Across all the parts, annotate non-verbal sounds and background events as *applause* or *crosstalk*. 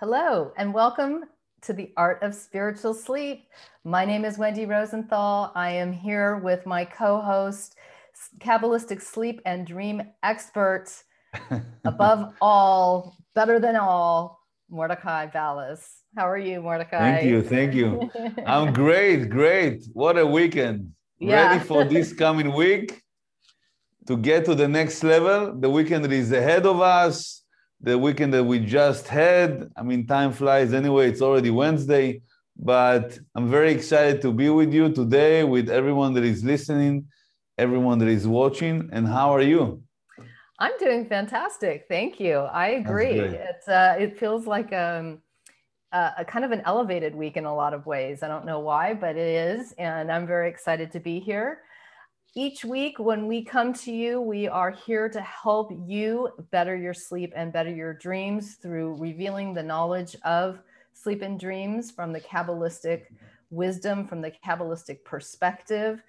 Hello, and welcome to the Art of Spiritual Sleep. My name is Wendy Rosenthal. I am here with my co host, Kabbalistic sleep and dream expert, *laughs* above all, better than all, Mordechay Balas. How are you, Mordechay? Thank you. Thank you. I'm *laughs* great. Great. What a weekend. Yeah. Ready for this coming week to get to the next level. The weekend is ahead of us the weekend that we just had. I mean, time flies anyway, it's already Wednesday, but I'm very excited to be with you today, with everyone that is listening, everyone that is watching. And how are you? I'm doing fantastic. Thank you. I agree. It's uh, it feels like um, a, a kind of an elevated week in a lot of ways. I don't know why, but it is, and I'm very excited to be here. Each week, when we come to you, we are here to help you better your sleep and better your dreams through revealing the knowledge of sleep and dreams from the Kabbalistic wisdom, from the Kabbalistic perspective.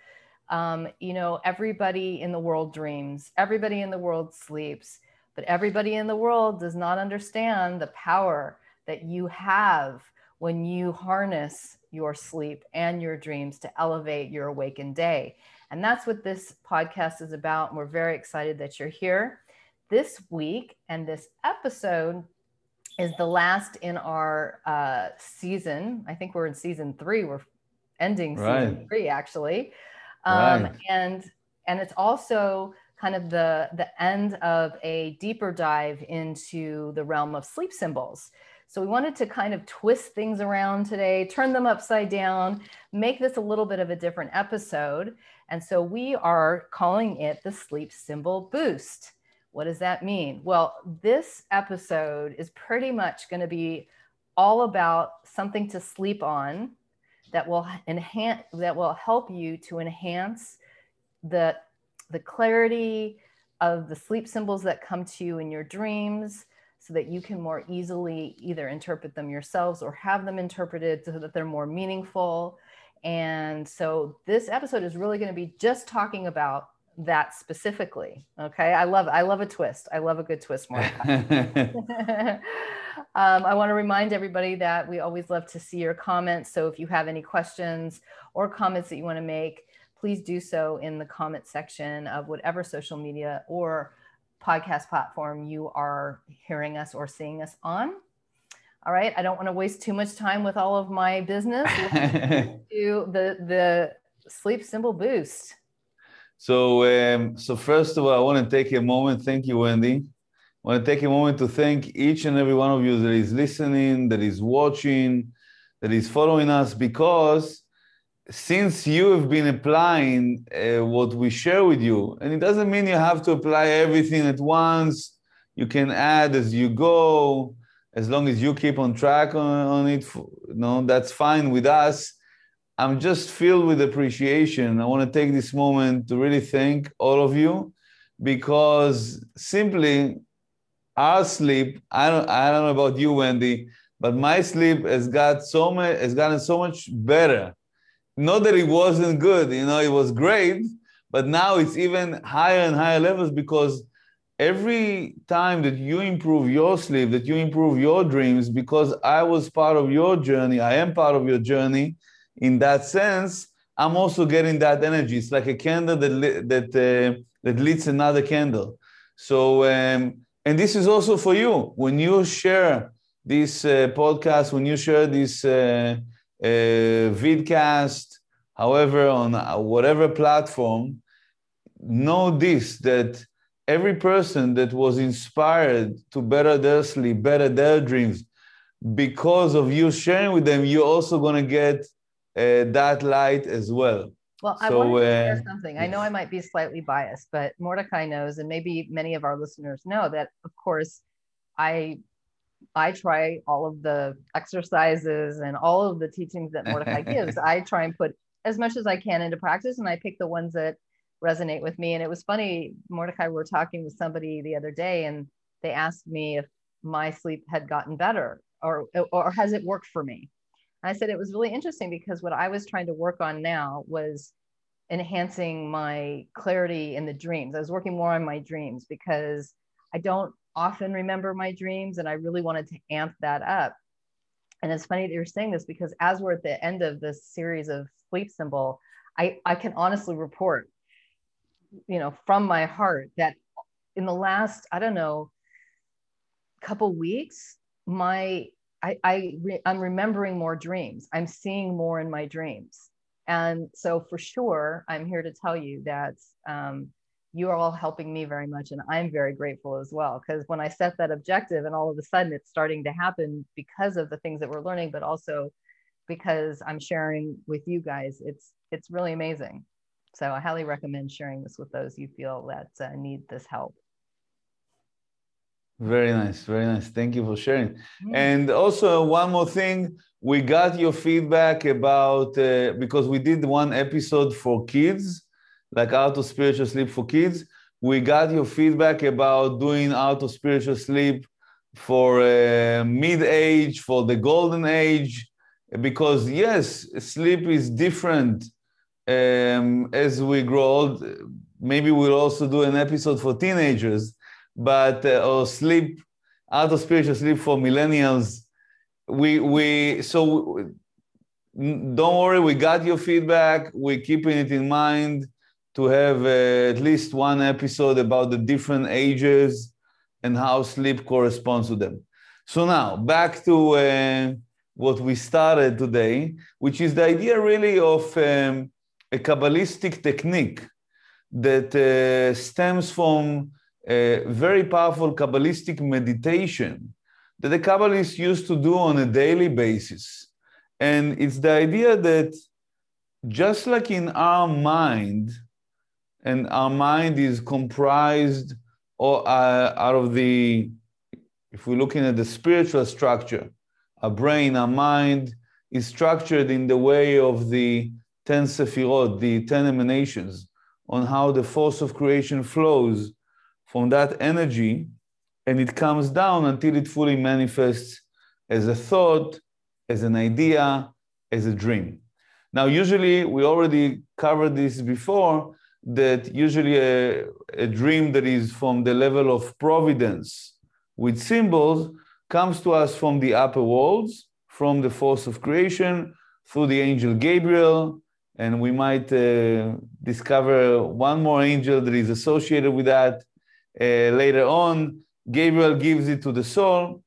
Um, you know, everybody in the world dreams, everybody in the world sleeps, but everybody in the world does not understand the power that you have when you harness your sleep and your dreams to elevate your awakened day. And that's what this podcast is about. And we're very excited that you're here this week. And this episode is the last in our uh, season. I think we're in season three. We're ending season right. three, actually. Um, right. And and it's also kind of the the end of a deeper dive into the realm of sleep symbols. So we wanted to kind of twist things around today, turn them upside down, make this a little bit of a different episode. And so we are calling it the sleep symbol boost. What does that mean? Well, this episode is pretty much going to be all about something to sleep on that will enhance that will help you to enhance the the clarity of the sleep symbols that come to you in your dreams so that you can more easily either interpret them yourselves or have them interpreted so that they're more meaningful. And so this episode is really going to be just talking about that specifically. Okay. I love, I love a twist. I love a good twist, more. *laughs* *laughs* um, I want to remind everybody that we always love to see your comments. So if you have any questions or comments that you want to make, please do so in the comment section of whatever social media or podcast platform you are hearing us or seeing us on. All right, I don't want to waste too much time with all of my business. *laughs* do the the sleep symbol boost. So, um, so first of all, I want to take a moment. Thank you, Wendy. I want to take a moment to thank each and every one of you that is listening, that is watching, that is following us, because since you have been applying uh, what we share with you, and it doesn't mean you have to apply everything at once, you can add as you go, as long as you keep on track on, on it, you know, that's fine with us. I'm just filled with appreciation. I want to take this moment to really thank all of you because simply our sleep, I don't, I don't know about you, Wendy, but my sleep has got so much, has gotten so much better not that it wasn't good, you know, it was great, but now it's even higher and higher levels because every time that you improve your sleep, that you improve your dreams, because I was part of your journey, I am part of your journey. In that sense, I'm also getting that energy. It's like a candle that that uh, that lights another candle. So, um, and this is also for you when you share this uh, podcast, when you share this. Uh, uh, vidcast, however, on whatever platform, know this that every person that was inspired to better their sleep, better their dreams, because of you sharing with them, you're also going to get uh, that light as well. Well, I so, want to share uh, something. I know I might be slightly biased, but Mordechay knows, and maybe many of our listeners know that, of course, I I try all of the exercises and all of the teachings that Mordechay *laughs* gives. I try and put as much as I can into practice, and I pick the ones that resonate with me. And it was funny, Mordechay, we were talking with somebody the other day, and they asked me if my sleep had gotten better or or has it worked for me. And I said it was really interesting because what I was trying to work on now was enhancing my clarity in the dreams. I was working more on my dreams because I don't often remember my dreams and I really wanted to amp that up. And it's funny that you're saying this because as we're at the end of this series of sleep symbol, I, I can honestly report, you know, from my heart that in the last, I don't know, couple weeks, my I, I re, I'm remembering more dreams. I'm seeing more in my dreams. And so for sure, I'm here to tell you that um, you are all helping me very much. And I'm very grateful as well. Because when I set that objective and all of a sudden it's starting to happen because of the things that we're learning, but also because I'm sharing with you guys, it's it's really amazing. So I highly recommend sharing this with those you feel that uh, need this help. Very nice, very nice. Thank you for sharing. Mm. And also, one more thing, we got your feedback about uh, because we did one episode for kids, like Art of Spiritual Sleep for kids. We got your feedback about doing Art of Spiritual Sleep for uh, mid age, for the golden age, because yes, sleep is different um, as we grow old. Maybe we'll also do an episode for teenagers but uh, or sleep Art of Spiritual Sleep for millennials. We we so don't worry, we got your feedback. We're keeping it in mind to have uh, at least one episode about the different ages and how sleep corresponds to them. So now back to uh, what we started today, which is the idea really of um, a Kabbalistic technique that uh, stems from a very powerful Kabbalistic meditation that the Kabbalists used to do on a daily basis. And it's the idea that just like in our mind, and our mind is comprised or, uh, out of the, if we're looking at the spiritual structure, our brain, our mind is structured in the way of the 10 sephirot, the 10 emanations, on how the force of creation flows from that energy and it comes down until it fully manifests as a thought, as an idea, as a dream. Now, usually, we already covered this before that usually a, a dream that is from the level of providence with symbols comes to us from the upper worlds, from the force of creation, through the angel Gabriel, and we might uh, discover one more angel that is associated with that uh, later on, Gabriel gives it to the soul,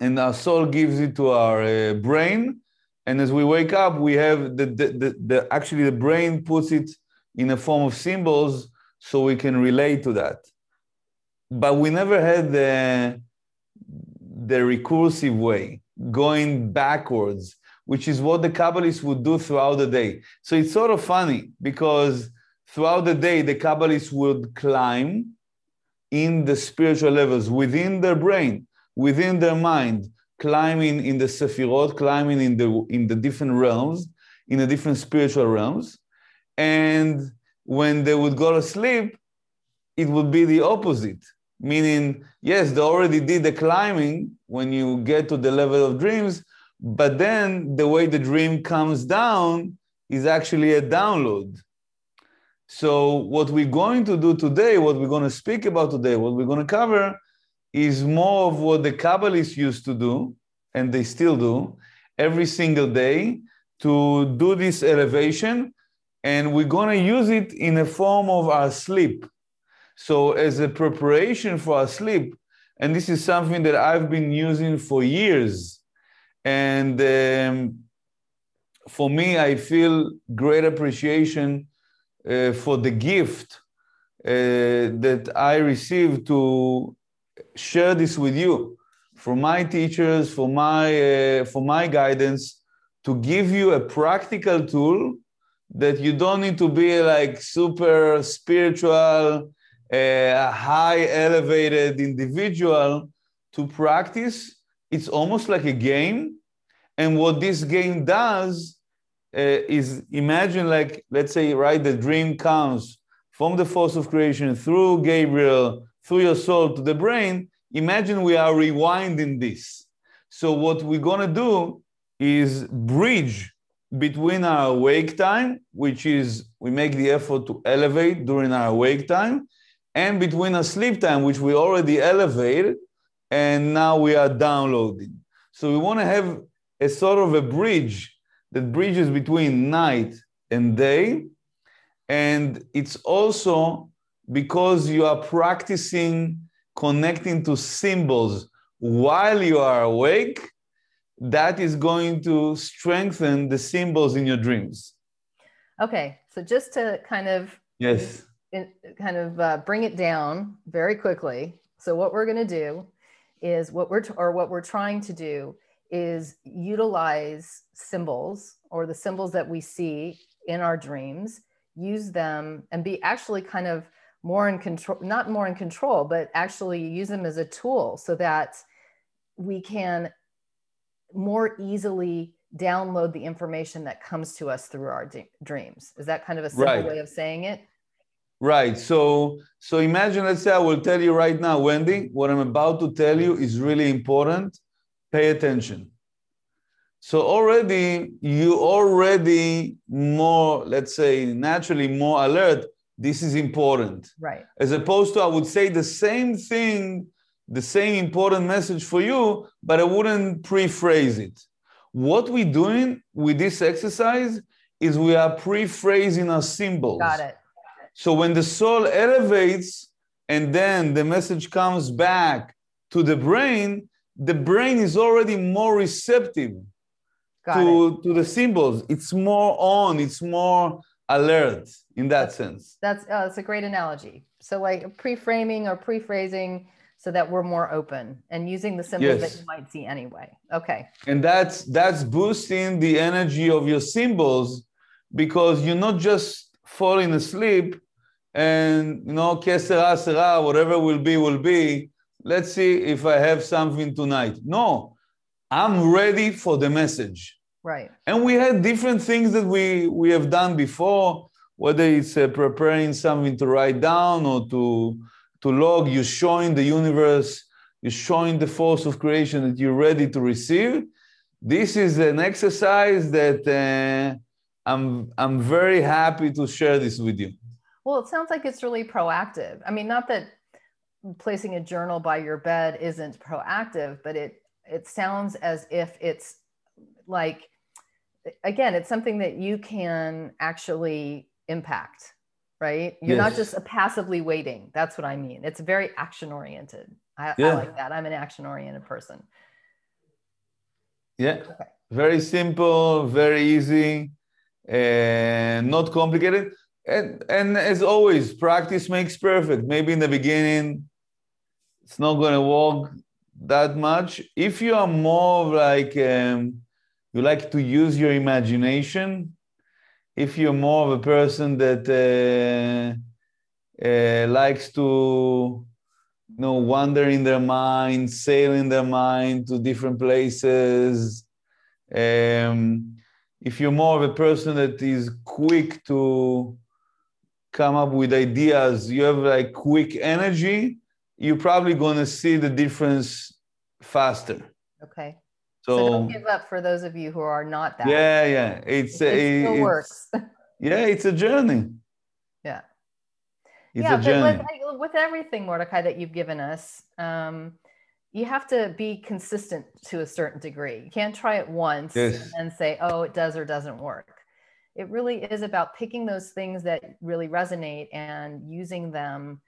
and our soul gives it to our uh, brain. And as we wake up, we have the, the, the, the, actually the brain puts it in a form of symbols so we can relate to that. But we never had the, the recursive way, going backwards, which is what the Kabbalists would do throughout the day. So it's sort of funny because throughout the day, the Kabbalists would climb in the spiritual levels within their brain, within their mind, climbing in the Sefirot, climbing in the in the different realms, in the different spiritual realms. And when they would go to sleep, it would be the opposite. Meaning, yes, they already did the climbing when you get to the level of dreams, but then the way the dream comes down is actually a download. So, what we're going to do today, what we're going to speak about today, what we're going to cover is more of what the Kabbalists used to do, and they still do every single day to do this elevation. And we're going to use it in a form of our sleep. So, as a preparation for our sleep, and this is something that I've been using for years. And um, for me, I feel great appreciation uh, for the gift uh, that I received to share this with you, for my teachers, for my uh, for my guidance, to give you a practical tool that you don't need to be like super spiritual, uh, high elevated individual to practice. It's almost like a game. And what this game does uh, is imagine like let's say right the dream comes from the force of creation through gabriel through your soul to the brain imagine we are rewinding this so what we're going to do is bridge between our awake time which is we make the effort to elevate during our awake time and between a sleep time, which we already elevated, and now we are downloading. So we want to have a sort of a bridge that bridges between night and day. And it's also because you are practicing connecting to symbols while you are awake, that is going to strengthen the symbols in your dreams. Okay, so just to kind of yes, in, kind of uh, bring it down very quickly. So what we're going to do is what we're t- or what we're trying to do is utilize symbols or the symbols that we see in our dreams, use them and be actually kind of more in control, not more in control, but actually use them as a tool so that we can more easily download the information that comes to us through our d- dreams. Is that kind of a simple right. way of saying it? Right. So so imagine let's say I will tell you right now Wendy, what I'm about to tell you is really important. Pay attention. So already you already more let's say naturally more alert this is important. Right. As opposed to I would say the same thing the same important message for you, but I wouldn't pre-phrase it. What we're doing with this exercise is we are pre-phrasing our symbols. Got it. So when the soul elevates and then the message comes back to the brain, the brain is already more receptive to, to the symbols. It's more on, it's more alert in that that's, sense. That's, uh, that's a great analogy. So like pre-framing or pre-phrasing so that we're more open and using the symbols yes. that you might see anyway. Okay. And that's that's boosting the energy of your symbols because you're not just falling asleep and you know kesera sera whatever will be will be. Let's see if I have something tonight. No, I'm ready for the message. Right. And we had different things that we we have done before, whether it's uh, preparing something to write down or to to log, you're showing the universe, you're showing the force of creation that you're ready to receive. This is an exercise that uh, I'm, I'm very happy to share this with you. Well, it sounds like it's really proactive. I mean, not that placing a journal by your bed isn't proactive, but it, it sounds as if it's like, again, it's something that you can actually impact right? You're yes. not just passively waiting. That's what I mean. It's very action oriented. I, yeah. I, like that. I'm an action oriented person. Yeah. Okay. Very simple, very easy, and not complicated. And, and as always, practice makes perfect. Maybe in the beginning, it's not going to work that much. If you are more like, um, you like to use your imagination, if you're more of a person that uh, uh, likes to you know wander in their mind sail in their mind to different places um, if you're more of a person that is quick to come up with ideas you have like quick energy you're probably going to see the difference faster okay so, so, don't give up for those of you who are not that. Yeah, yeah. It's it, it still it's, works. *laughs* yeah, it's a journey. Yeah. It's yeah, a journey. But with, with everything, Mordechay, that you've given us, um, you have to be consistent to a certain degree. You can't try it once yes. and say, oh, it does or doesn't work. It really is about picking those things that really resonate and using them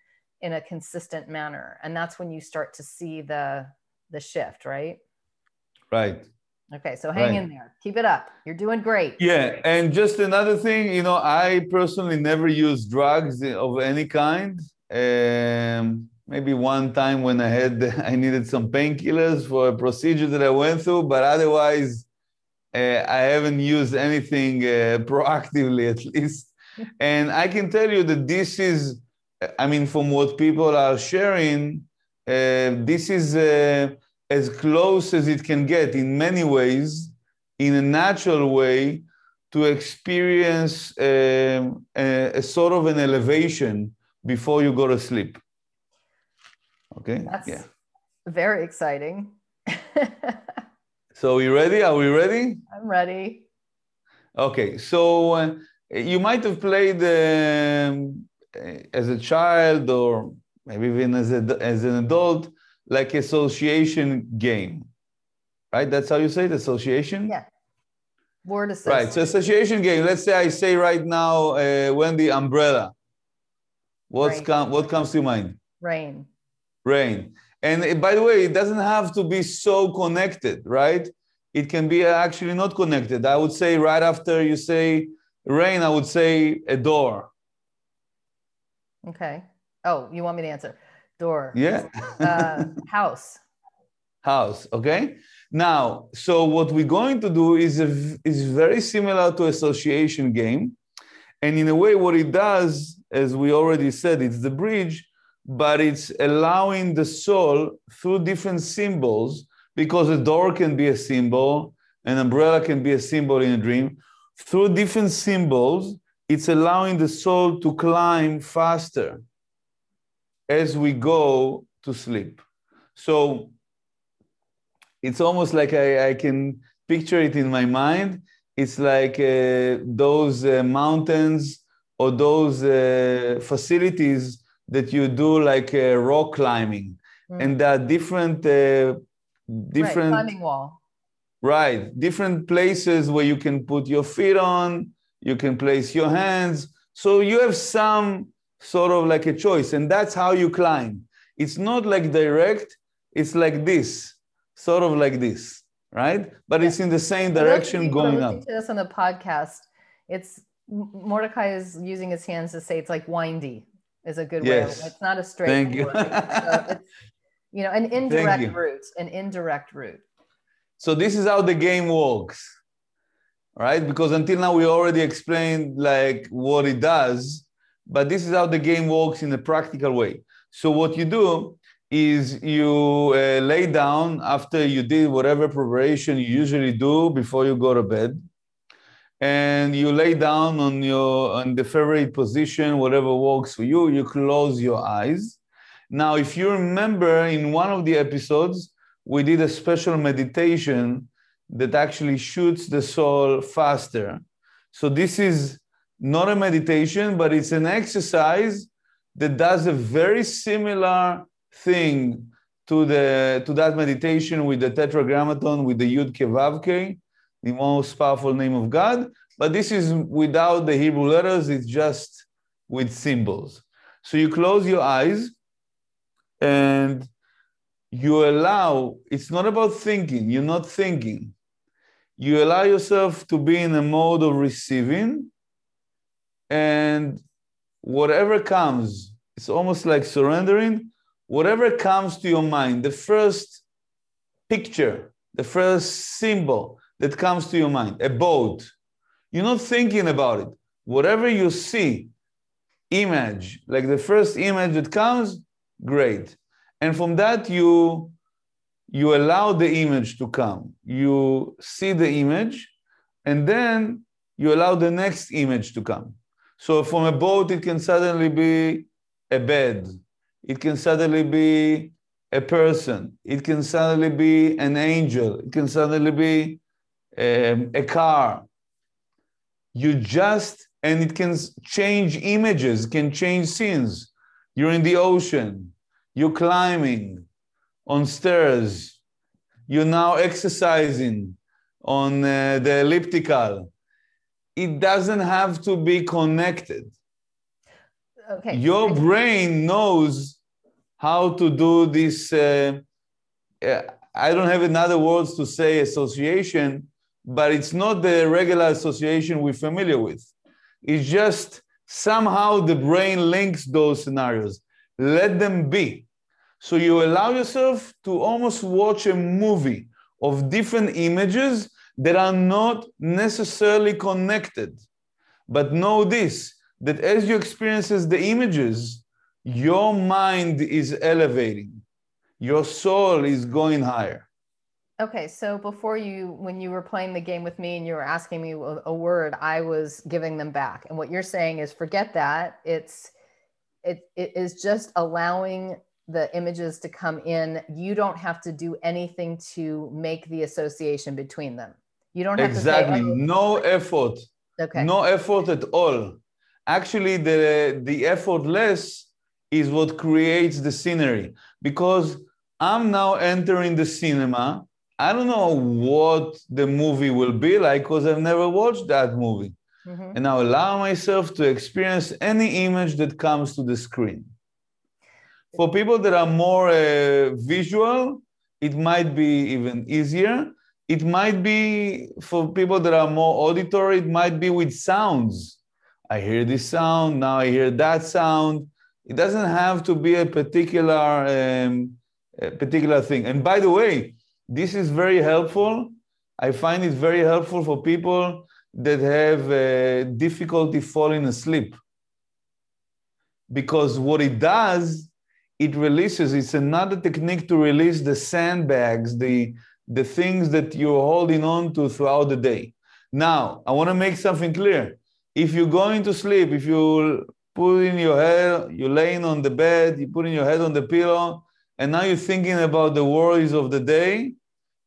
in a consistent manner. And that's when you start to see the the shift, right? Right. Okay, so hang right. in there. Keep it up. You're doing great. Yeah, and just another thing, you know, I personally never use drugs of any kind. Um, maybe one time when I had *laughs* I needed some painkillers for a procedure that I went through, but otherwise, uh, I haven't used anything uh, *laughs* proactively, at least. *laughs* and I can tell you that this is, I mean, from what people are sharing, uh, this is uh, as close as it can get in many ways, in a natural way, to experience um, a, a, sort of an elevation before you go to sleep. Okay. That's yeah. very exciting. so, you ready? Are we ready? I'm ready. Okay. So, uh, you might have played um, as a child or maybe even as, a, as an adult, like association game, right? That's how you say it, association? Yeah. Word association. Right, so association game. Let's say I say right now, uh, Wendy, umbrella. What's com- what comes to mind? Rain. Rain. And by the way, it doesn't have to be so connected, right? It can be actually not connected. I would say right after you say rain, I would say a door. Okay. Oh, you want me to answer? Door. Yeah. uh, *laughs* house. House. Okay. Now, so what we're going to do is a, is very similar to association game, and in a way, what it does, as we already said, it's the bridge, but it's allowing the soul through different symbols because a door can be a symbol, an umbrella can be a symbol in a dream. Through different symbols, it's allowing the soul to climb faster as we go to sleep. So it's almost like I, I can picture it in my mind. It's like uh, those uh, mountains or those uh, facilities that you do like uh, rock climbing. Mm. And there are different, uh, different right, climbing wall. Right, different places where you can put your feet on, you can place your hands. So you have some sort of like a choice, and that's how you climb. It's not like direct, it's like this, sort of like this, right? But yeah. it's in the same direction going up. To this on the podcast, it's Mordechay is using his hands to say it's like windy is a good yes. way. It's not a straight. Thank you. so *laughs* you know, an indirect route, an indirect route. So this is how the game works, right? Because until now we already explained like what it does, but this is how the game works in a practical way. So what you do is you uh, lay down after you did whatever preparation you usually do before you go to bed and you lay down on your on the favorite position whatever works for you you close your eyes. Now if you remember in one of the episodes we did a special meditation that actually shoots the soul faster. So this is not a meditation but it's an exercise that does a very similar thing to the to that meditation with the tetragrammaton with the yud kei vav kei the most powerful name of God. But this is without the Hebrew letters, it's just with symbols. So you close your eyes and you allow, it's not about thinking, you're not thinking. You allow yourself to be in a mode of receiving, and whatever comes, it's almost like surrendering. Whatever comes to your mind, the first picture, the first symbol, that comes to your mind, a boat. You're not thinking about it. Whatever you see, image, like the first image that comes, great. And from that, you, you allow the image to come. You see the image, and then you allow the next image to come. So from a boat, it can suddenly be a bed. It can suddenly be a person. It can suddenly be an angel. It can suddenly be um, a car. You just, and it can change images, can change scenes. You're in the ocean, you're climbing on stairs, you're now exercising on uh, the elliptical. It doesn't have to be connected. Okay. Your brain knows how to do this. Uh, uh, I don't have another words to say association, but it's not the regular association we're familiar with. It's just somehow the brain links those scenarios. Let them be. So you allow yourself to almost watch a movie of different images that are not necessarily connected. But know this that as you experiences the images, your mind is elevating, your soul is going higher. Okay, so before you, when you were playing the game with me and you were asking me a, word, I was giving them back. And what you're saying is forget that. It's, it, it is just allowing the images to come in. You don't have to do anything to make the association between them. You don't have exactly. to say, oh, no effort. Okay. No effort at all. actually the, the effortless is what creates the scenery because I'm now entering the cinema. I don't know what the movie will be like because I've never watched that movie. Mm-hmm. And I allow myself to experience any image that comes to the screen. For people that are more uh, visual, it might be even easier. It might be for people that are more auditory, it might be with sounds. I hear this sound, now I hear that sound. It doesn't have to be a particular um, a particular thing. And by the way, this is very helpful. I find it very helpful for people that have uh, difficulty falling asleep. Because what it does, it releases, it's another technique to release the sandbags, the, the things that you're holding on to throughout the day. Now, I want to make something clear. If you're going to sleep, if you put in your head, you're laying on the bed, you put in your head on the pillow, and now you're thinking about the worries of the day,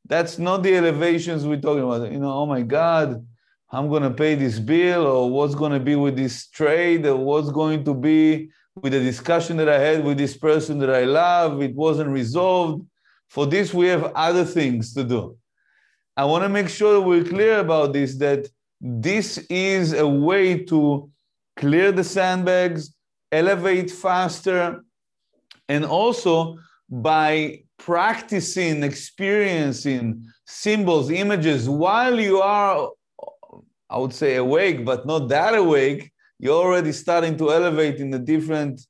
that's not the elevations we're talking about. You know, oh my God, I'm going to pay this bill, or what's going to be with this trade, or what's going to be with the discussion that I had with this person that I love. It wasn't resolved. For this, we have other things to do. I want to make sure we're clear about this that this is a way to clear the sandbags, elevate faster, and also by practicing, experiencing symbols, images while you are I would say awake, but not that awake, you're already starting to elevate in the different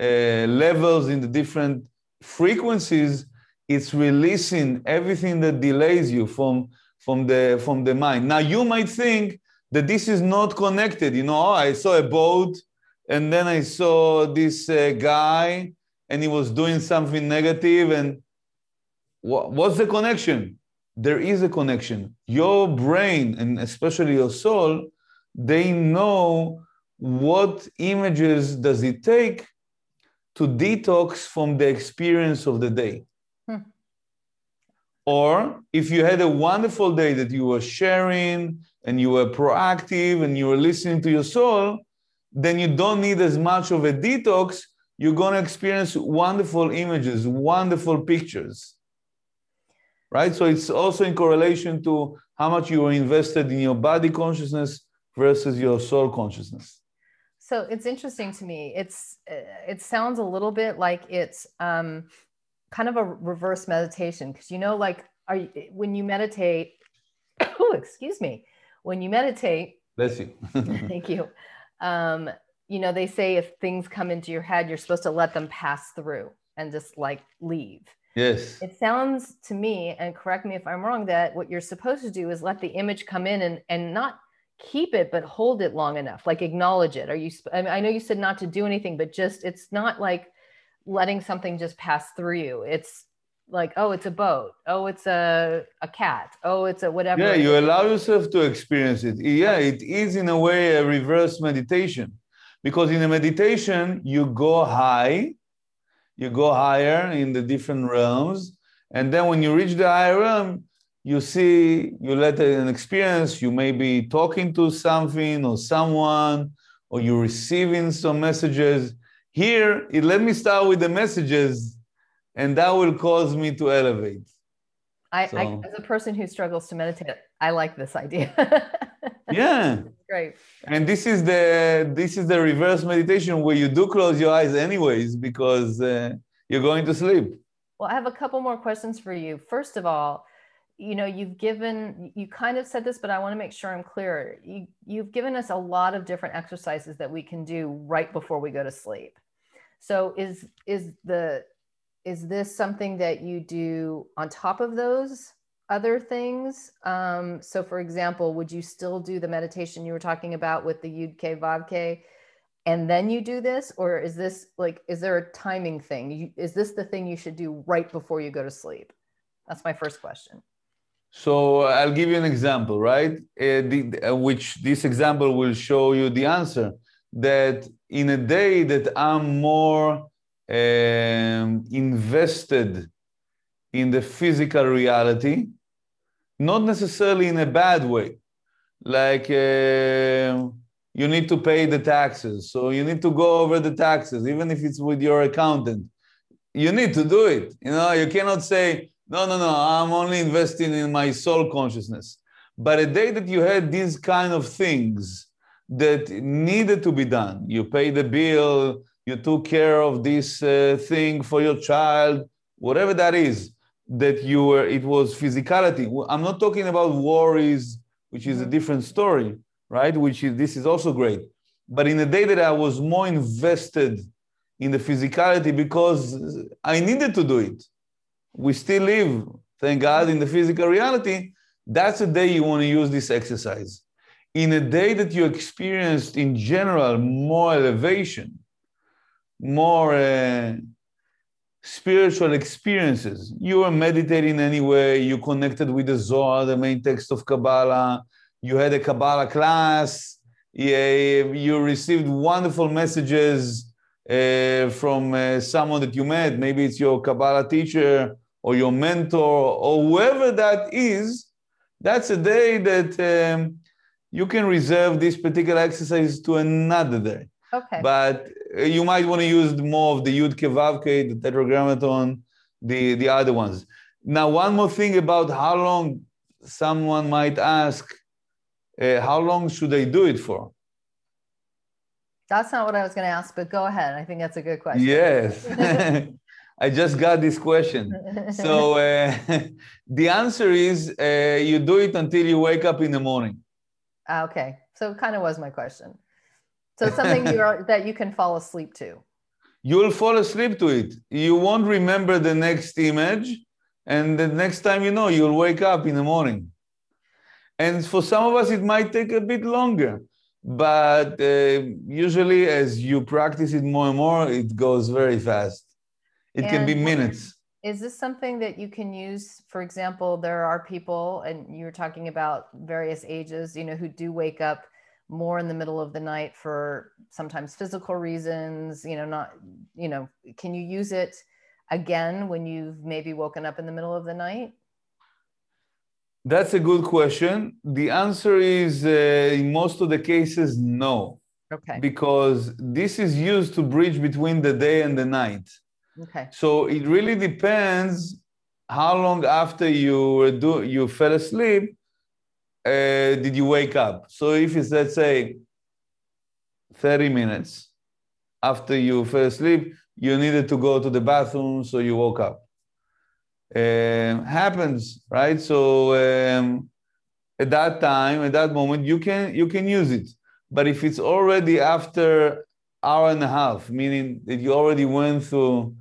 uh, levels, in the different frequencies. It's releasing everything that delays you from, from, the, from the mind. Now, you might think that this is not connected. You know, oh, I saw a boat, and then I saw this uh, guy, and he was doing something negative, and what's the connection? there is a connection. Your brain, and especially your soul, they know what images does it take to detox from the experience of the day. Hmm. Or if you had a wonderful day that you were sharing and you were proactive and you were listening to your soul, then you don't need as much of a detox. You're going to experience wonderful images, wonderful pictures right? So it's also in correlation to how much you are invested in your body consciousness versus your soul consciousness. So it's interesting to me. It's uh, it sounds a little bit like it's um, kind of a reverse meditation because you know, like, are you, when you meditate? *coughs* oh, excuse me. When you meditate, bless you. *laughs* thank you. *laughs* Um, you know, they say if things come into your head, you're supposed to let them pass through and just like leave. Yes. It sounds to me, and correct me if I'm wrong, that what you're supposed to do is let the image come in and, and not keep it, but hold it long enough, like acknowledge it. Are you, I, mean, I know you said not to do anything, but just, it's not like letting something just pass through you. It's like, oh, it's a boat. Oh, it's a, a cat. Oh, it's a whatever. Yeah, you allow yourself to experience it. Yeah, it is in a way a reverse meditation because in a meditation, you go high you go higher in the different realms. And then when you reach the higher realm, you see, you let an experience, you may be talking to something or someone, or you're receiving some messages. Here, it let me start with the messages, and that will cause me to elevate. I, so. I as a person who struggles to meditate, I like this idea. *laughs* yeah. Great. And this is the this is the reverse meditation where you do close your eyes anyways because uh, you're going to sleep. Well, I have a couple more questions for you. First of all, you know, you've given you kind of said this, but I want to make sure I'm clear. You you've given us a lot of different exercises that we can do right before we go to sleep. So is is the is this something that you do on top of those other things? Um, so, for example, would you still do the meditation you were talking about with the Yud K Vav K, and then you do this, or is this like is there a timing thing? You, is this the thing you should do right before you go to sleep? That's my first question. So I'll give you an example, right? Uh, the, uh, which this example will show you the answer. That in a day that I'm more um, invested in the physical reality, not necessarily in a bad way. Like, uh, you need to pay the taxes. So you need to go over the taxes, even if it's with your accountant. You need to do it. You know, you cannot say, no, no, no, I'm only investing in my soul consciousness. But a day that you had these kind of things that needed to be done, you pay the bill, you took care of this uh, thing for your child, whatever that is, that you were, it was physicality. I'm not talking about worries, which is a mm-hmm. different story, right? Which is, this is also great. But in the day that I was more invested in the physicality because I needed to do it. We still live, thank God, in the physical reality. That's a day you want to use this exercise. In a day that you experienced in general more elevation, more uh, spiritual experiences. You were meditating anyway, you connected with the Zohar, the main text of Kabbalah, you had a Kabbalah class, you received wonderful messages uh, from uh, someone that you met. Maybe it's your Kabbalah teacher or your mentor or whoever that is. That's a day that um, you can reserve this particular exercise to another day. Okay. But you might want to use more of the Yud Kei Vav Kei, the Tetragrammaton, the, the other ones. Now, one more thing about how long someone might ask, uh, how long should they do it for? That's not what I was going to ask, but go ahead. I think that's a good question. Yes. *laughs* *laughs* I just got this question. So *laughs* uh, the answer is uh, you do it until you wake up in the morning. Ah, okay. So it kind of was my question. So something *laughs* you are, that you can fall asleep to. You'll fall asleep to it. You won't remember the next image. And the next time you know, you'll wake up in the morning. And for some of us, it might take a bit longer. But uh, usually, as you practice it more and more, it goes very fast. It and can be minutes. Is this something that you can use? For example, there are people, and you were talking about various ages, you know, who do wake up more in the middle of the night for sometimes physical reasons you know not you know can you use it again when you've maybe woken up in the middle of the night? That's a good question. The answer is uh, in most of the cases no. Okay. Because this is used to bridge between the day and the night. Okay. So it really depends how long after you do you fell asleep did you wake up? So if it's, let's say, 30 minutes after you fell asleep, you needed to go to the bathroom, so you woke up. Uh, happens, right? So um, at that time, at that moment, you can you can use it. But if it's already after hour and a half, meaning that you already went through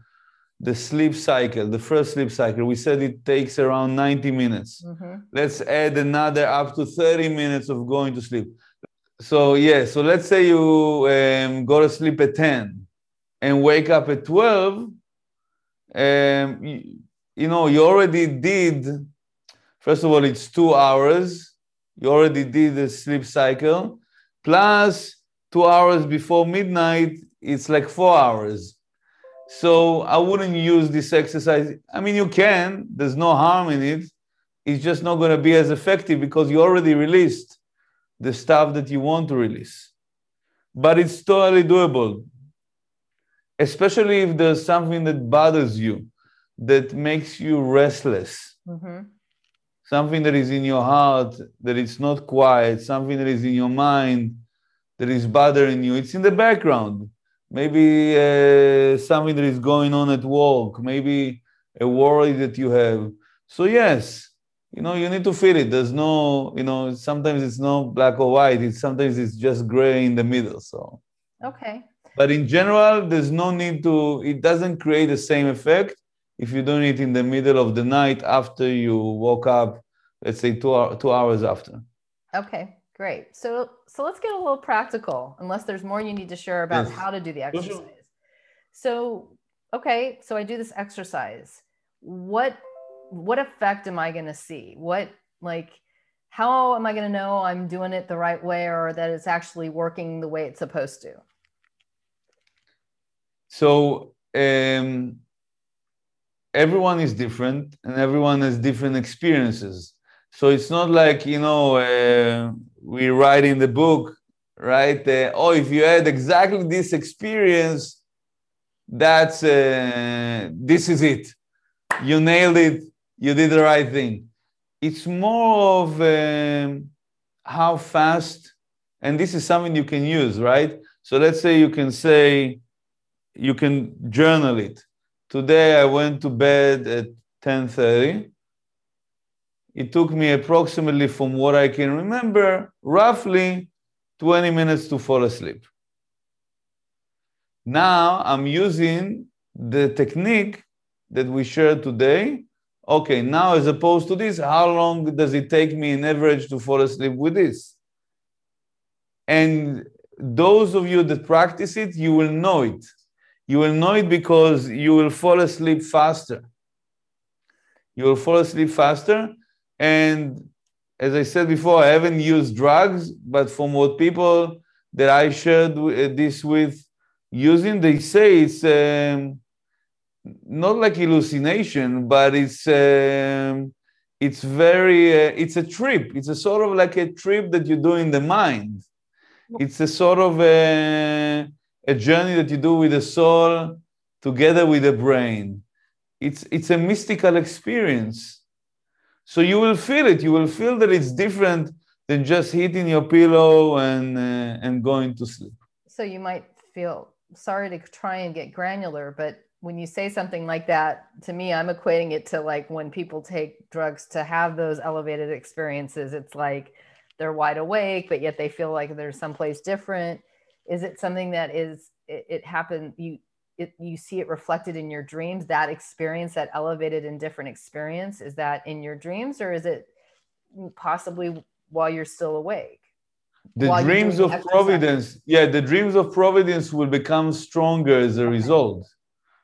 the sleep cycle, the first sleep cycle, we said it takes around 90 minutes. Mm-hmm. Let's add another up to 30 minutes of going to sleep. So, yeah, so let's say you um, go to sleep at 10 and wake up at 12. Um, you, you know, you already did, first of all, it's two hours. You already did the sleep cycle. Plus, two hours before midnight, it's like four hours. So I wouldn't use this exercise. I mean, you can, there's no harm in it. It's just not going to be as effective because you already released the stuff that you want to release. But it's totally doable, especially if there's something that bothers you, that makes you restless. Mm-hmm. Something that is in your heart, that it's not quiet, something that is in your mind, that is bothering you. It's in the background maybe uh, something that is going on at work, maybe a worry that you have. So yes, you know, you need to feel it. There's no, you know, sometimes it's not black or white. It's sometimes it's just gray in the middle. So okay. But in general, there's no need to. It doesn't create the same effect if you're doing it in the middle of the night after you woke up. Let's say two two hours after. Okay. Great. So so let's get a little practical, unless there's more you need to share about yes. how to do the exercise. So okay, so I do this exercise. What what effect am I going to see? What like how am I going to know I'm doing it the right way or that it's actually working the way it's supposed to? So um, everyone is different and everyone has different experiences. So it's not like, you know, uh, we write in the book, right? Uh, oh, if you had exactly this experience, that's uh, this is it. You nailed it. You did the right thing. It's more of um, how fast, and this is something you can use, right? So let's say you can say, you can journal it. Today I went to bed at 10:30. It took me approximately, from what I can remember, roughly 20 minutes to fall asleep. Now I'm using the technique that we shared today. Okay, now as opposed to this, how long does it take me in average to fall asleep with this? And those of you that practice it, you will know it. You will know it because you will fall asleep faster. You will fall asleep faster. And as I said before, I haven't used drugs, but from what people that I shared this with using, they say it's um, not like hallucination, but it's um, it's very uh, it's a trip. It's a sort of like a trip that you do in the mind. It's a sort of a, a journey that you do with the soul together with the brain. It's it's a mystical experience. So you will feel it. You will feel that it's different than just hitting your pillow and uh, and going to sleep. So you might feel sorry to try and get granular, but when you say something like that, to me, I'm equating it to like when people take drugs to have those elevated experiences. It's like they're wide awake, but yet they feel like they're someplace different. Is it something that is it, it happened you it, you see it reflected in your dreams that experience that elevated and different experience is that in your dreams or is it possibly while you're still awake the dreams of exercise. providence yeah the dreams of providence will become stronger as a okay. result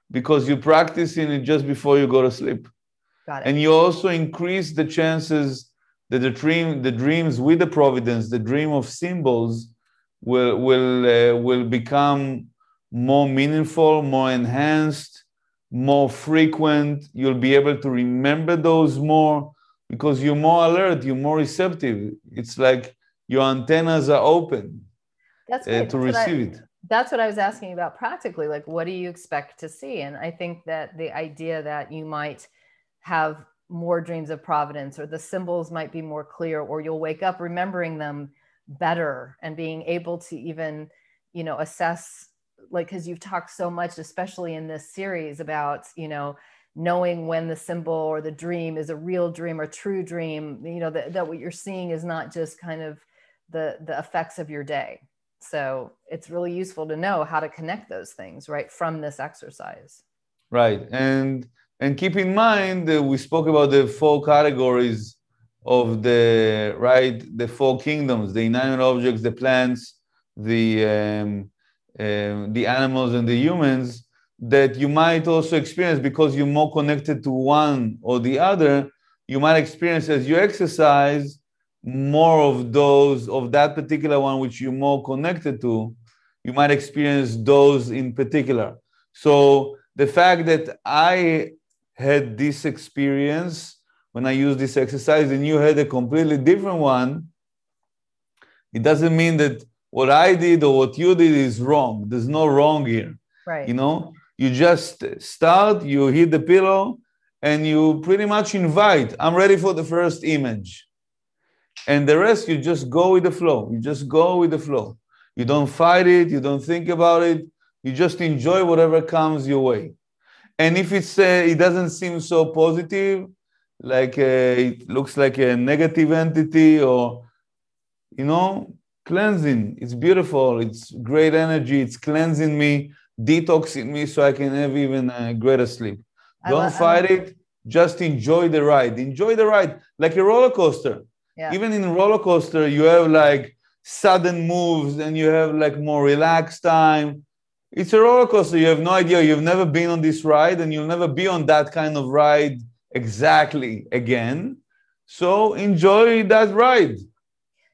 because you're practicing it just before you go to sleep Got it. and you also increase the chances that the dream the dreams with the providence the dream of symbols will will uh, will become more meaningful more enhanced more frequent. You'll be able to remember those more because you're more alert you're more receptive. It's like your antennas are open that's uh, to receive I, it. that's what i was asking about practically like what do you expect to see? And i think that the idea that you might have more dreams of providence or the symbols might be more clear or you'll wake up remembering them better and being able to even you know assess like because you've talked so much especially in this series about you know knowing when the symbol or the dream is a real dream or true dream you know that, that what you're seeing is not just kind of the the effects of your day. So it's really useful to know how to connect those things right from this exercise. Right. And and keep in mind that we spoke about the four categories of the right the four kingdoms the inanimate objects the plants the um, um, the animals and the humans that you might also experience because you're more connected to one or the other you might experience as you exercise more of those of that particular one which you're more connected to you might experience those in particular. So the fact that i had this experience when i used this exercise and you had a completely different one it doesn't mean that what i did or what you did is wrong there's no wrong here right you know you just start you hit the pillow and you pretty much invite i'm ready for the first image and the rest, you just go with the flow. You just go with the flow. You don't fight it. You don't think about it. You just enjoy whatever comes your way. And if it's uh, it doesn't seem so positive, like uh, it looks like a negative entity, or you know, cleansing. It's beautiful. It's great energy. It's cleansing me, detoxing me, so I can have even a greater sleep. Don't fight it. Just enjoy the ride. Enjoy the ride like a roller coaster yeah. Even in roller coaster, you have like sudden moves and you have like more relaxed time. It's a roller coaster. You have no idea. You've never been on this ride and you'll never be on that kind of ride exactly again. So enjoy that ride.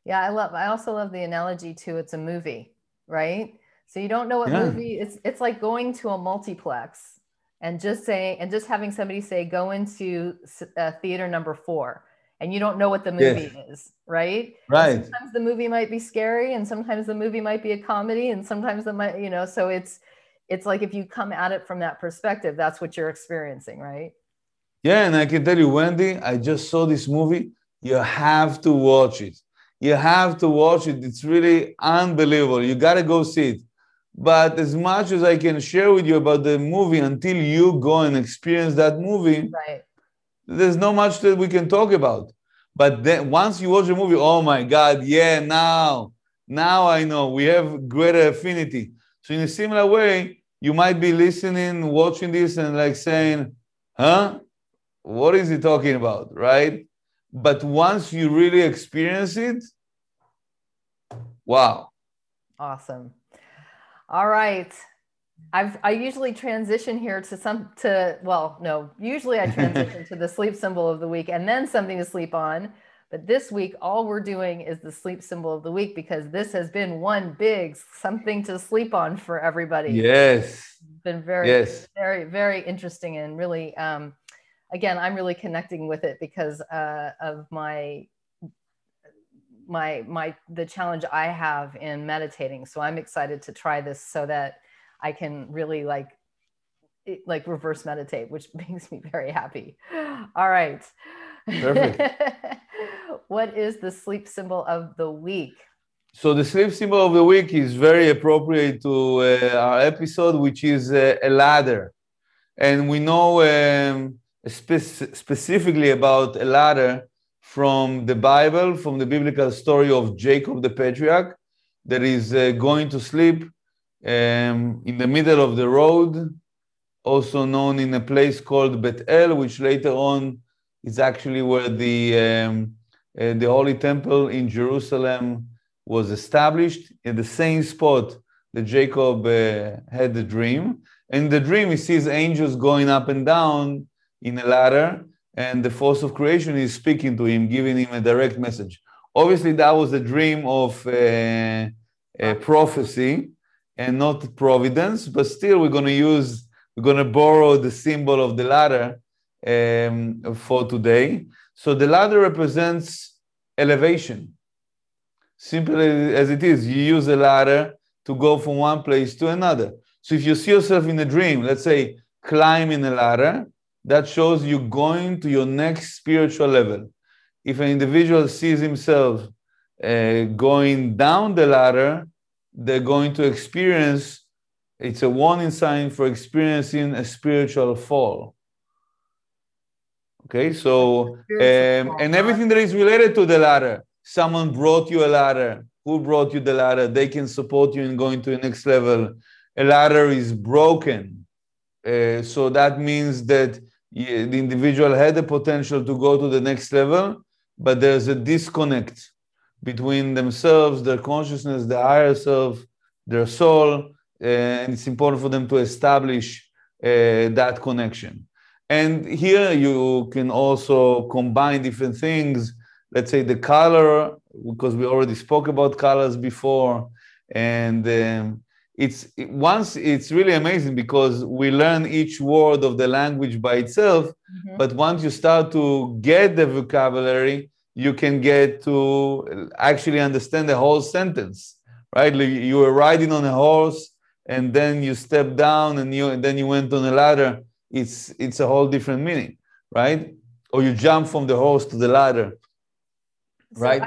Yeah, I love I also love the analogy to it's a movie, right? So you don't know what yeah. movie it's it's like going to a multiplex and just saying and just having somebody say go into uh, theater number 4 and you don't know what the movie yes. is, right? Right. And sometimes the movie might be scary, and sometimes the movie might be a comedy, and sometimes the might, you know, so it's it's like if you come at it from that perspective, that's what you're experiencing, right? Yeah, and I can tell you, Wendy, I just saw this movie. You have to watch it. You have to watch it. It's really unbelievable. You got to go see it. But as much as I can share with you about the movie, until you go and experience that movie, right. there's not much that we can talk about. But then once you watch the movie, oh my God, yeah, now, now I know we have greater affinity. So in a similar way, you might be listening, watching this, and like saying, "Huh? What is he talking about?" Right? But once you really experience it, wow. Awesome. All right. I've I usually transition here to some to well, no, usually I *laughs* transition to the sleep symbol of the week and then something to sleep on. But this week, all we're doing is the sleep symbol of the week because this has been one big something to sleep on for everybody. Yes. It's been very, yes. very, very interesting and really um, again, I'm really connecting with it because uh, of my my my the challenge I have in meditating. So I'm excited to try this so that I can really like like reverse meditate, which *laughs* makes me very happy. All right. Perfect. *laughs* what is the sleep symbol of the week? So the sleep symbol of the week is very appropriate to uh, our episode, which is uh, a ladder, and we know um, spe- specifically about a ladder from the Bible, from the biblical story of Jacob the patriarch, that is uh, going to sleep um, in the middle of the road, also known in a place called Bethel, which later on is actually where the um, uh, the Holy Temple in Jerusalem was established in the same spot that Jacob uh, had the dream. In the dream, he sees angels going up and down in a ladder, and the force of creation is speaking to him, giving him a direct message. Obviously, that was a dream of uh, a prophecy and not providence, but still, we're going to use, we're going to borrow the symbol of the ladder um, for today. So the ladder represents elevation. Simple as it is, you use a ladder to go from one place to another. So if you see yourself in a dream, let's say climbing a ladder, that shows you going to your next spiritual level. If an individual sees himself uh, going down the ladder, they're going to experience it's a warning sign for experiencing a spiritual fall. Okay, so um, and everything that is related to the ladder. Someone brought you a ladder. Who brought you the ladder? They can support you in going to the next level. A ladder is broken, uh, so that means that the individual had the potential to go to the next level, but there's a disconnect between themselves, their consciousness, the higher self, their soul, and it's important for them to establish uh, that connection. And here you can also combine different things. Let's say the color, because we already spoke about colors before, and um, it's once it's really amazing because we learn each word of the language by itself mm-hmm. but once you start to get the vocabulary you can get to actually understand the whole sentence right? Like you were riding on a horse and then you step down and you and then you went on a ladder. It's it's a whole different meaning right? Or you jump from the horse to the ladder so right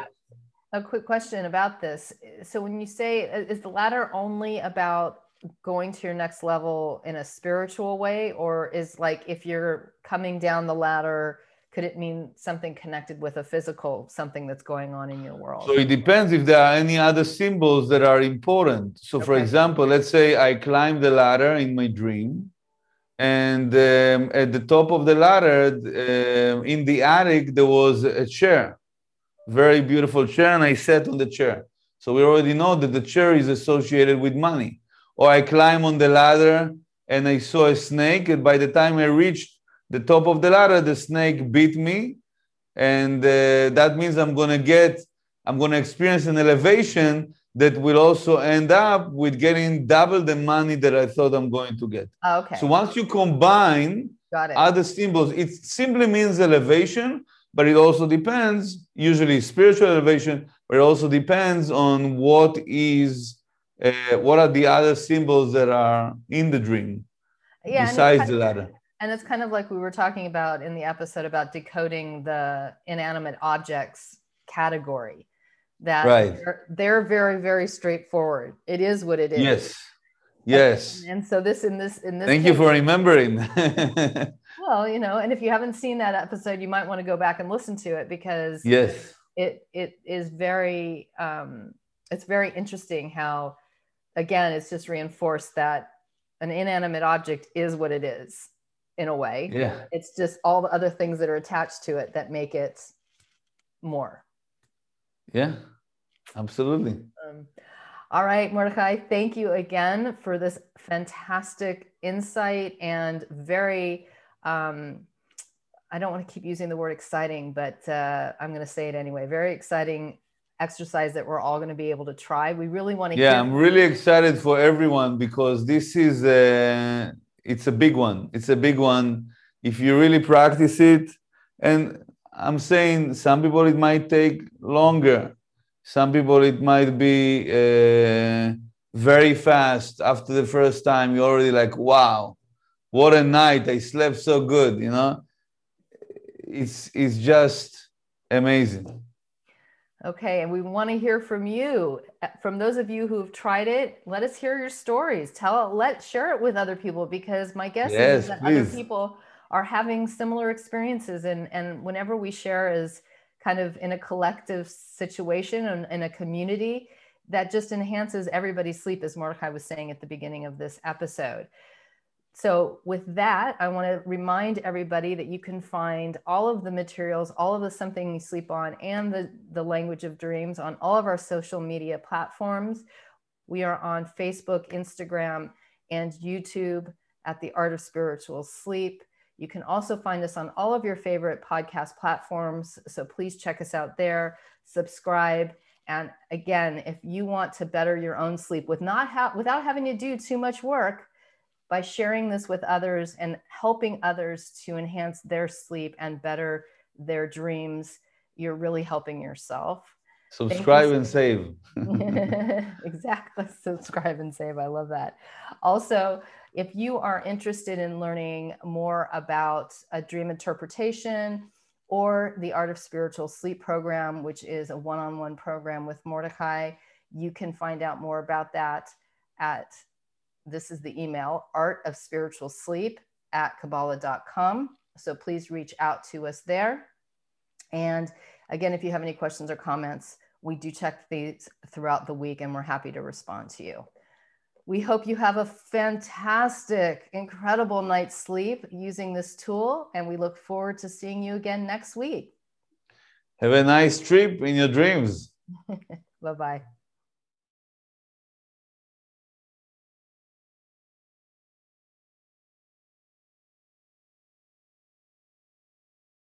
a quick question about this. So, when you say, is the ladder only about going to your next level in a spiritual way, or is like if you're coming down the ladder, could it mean something connected with a physical, something that's going on in your world? So, it depends if there are any other symbols that are important. So, okay. for example, let's say I climb the ladder in my dream. And um, at the top of the ladder, uh, in the attic, there was a chair very beautiful chair, and I sat on the chair. So we already know that the chair is associated with money. Or I climb on the ladder and I saw a snake, and by the time I reached the top of the ladder, the snake bit me, and uh, that means I'm gonna get, I'm gonna experience an elevation that will also end up with getting double the money that I thought I'm going to get. Okay. So once you combine other symbols, it simply means elevation, but it also depends, usually spiritual elevation, but it also depends on what is, uh, what are the other symbols that are in the dream yeah, besides the ladder. And it's kind of like we were talking about in the episode about decoding the inanimate objects category. That right. they're, they're very, very straightforward. It is what it is. Yes. Yes. And, and so this in this in this Thank case, you for remembering. *laughs* well, you know, and if you haven't seen that episode, you might want to go back and listen to it because yes. It it is very um it's very interesting how again it's just reinforced that an inanimate object is what it is in a way. Yeah. It's just all the other things that are attached to it that make it more. Yeah, absolutely. Um, all right, Mordechay, thank you again for this fantastic insight and very, um, I don't want to keep using the word exciting, but uh, I'm going to say it anyway. Very exciting exercise that we're all going to be able to try. We really want to. Yeah, I'm really excited for everyone because this is a, it's a big one. It's a big one. If you really practice it, and I'm saying some people it might take longer some people, it might be uh, very fast after the first time. You're already like, wow, what a night. I slept so good, you know? It's, it's just amazing. Okay, and we want to hear from you. Uh, from those of you who've tried it, let us hear your stories. Tell let share it with other people because my guess yes, is that please. other people are having similar experiences and and whenever we share as kind of in a collective situation and in a community that just enhances everybody's sleep, as Mordechay was saying at the beginning of this episode. So, with that, I want to remind everybody that you can find all of the materials, all of the Something You Sleep On, and the, the Language of Dreams on all of our social media platforms. We are on Facebook, Instagram, and YouTube at The Art of Spiritual Sleep. You can also find us on all of your favorite podcast platforms. So please check us out there, subscribe. And again, if you want to better your own sleep with not ha- without having to do too much work, by sharing this with others and helping others to enhance their sleep and better their dreams, you're really helping yourself. Subscribe and save. *laughs* *laughs* exactly. Subscribe and save. I love that. Also, if you are interested in learning more about a dream interpretation or the Art of Spiritual Sleep program, which is a one on one program with Mordechay, you can find out more about that at this is the email art of spiritual sleep at Kabbalah.com. So please reach out to us there. And again, if you have any questions or comments, we do check these throughout the week and we're happy to respond to you. We hope you have a fantastic, incredible night's sleep using this tool, and we look forward to seeing you again next week. Have a nice trip in your dreams. *laughs* bye bye.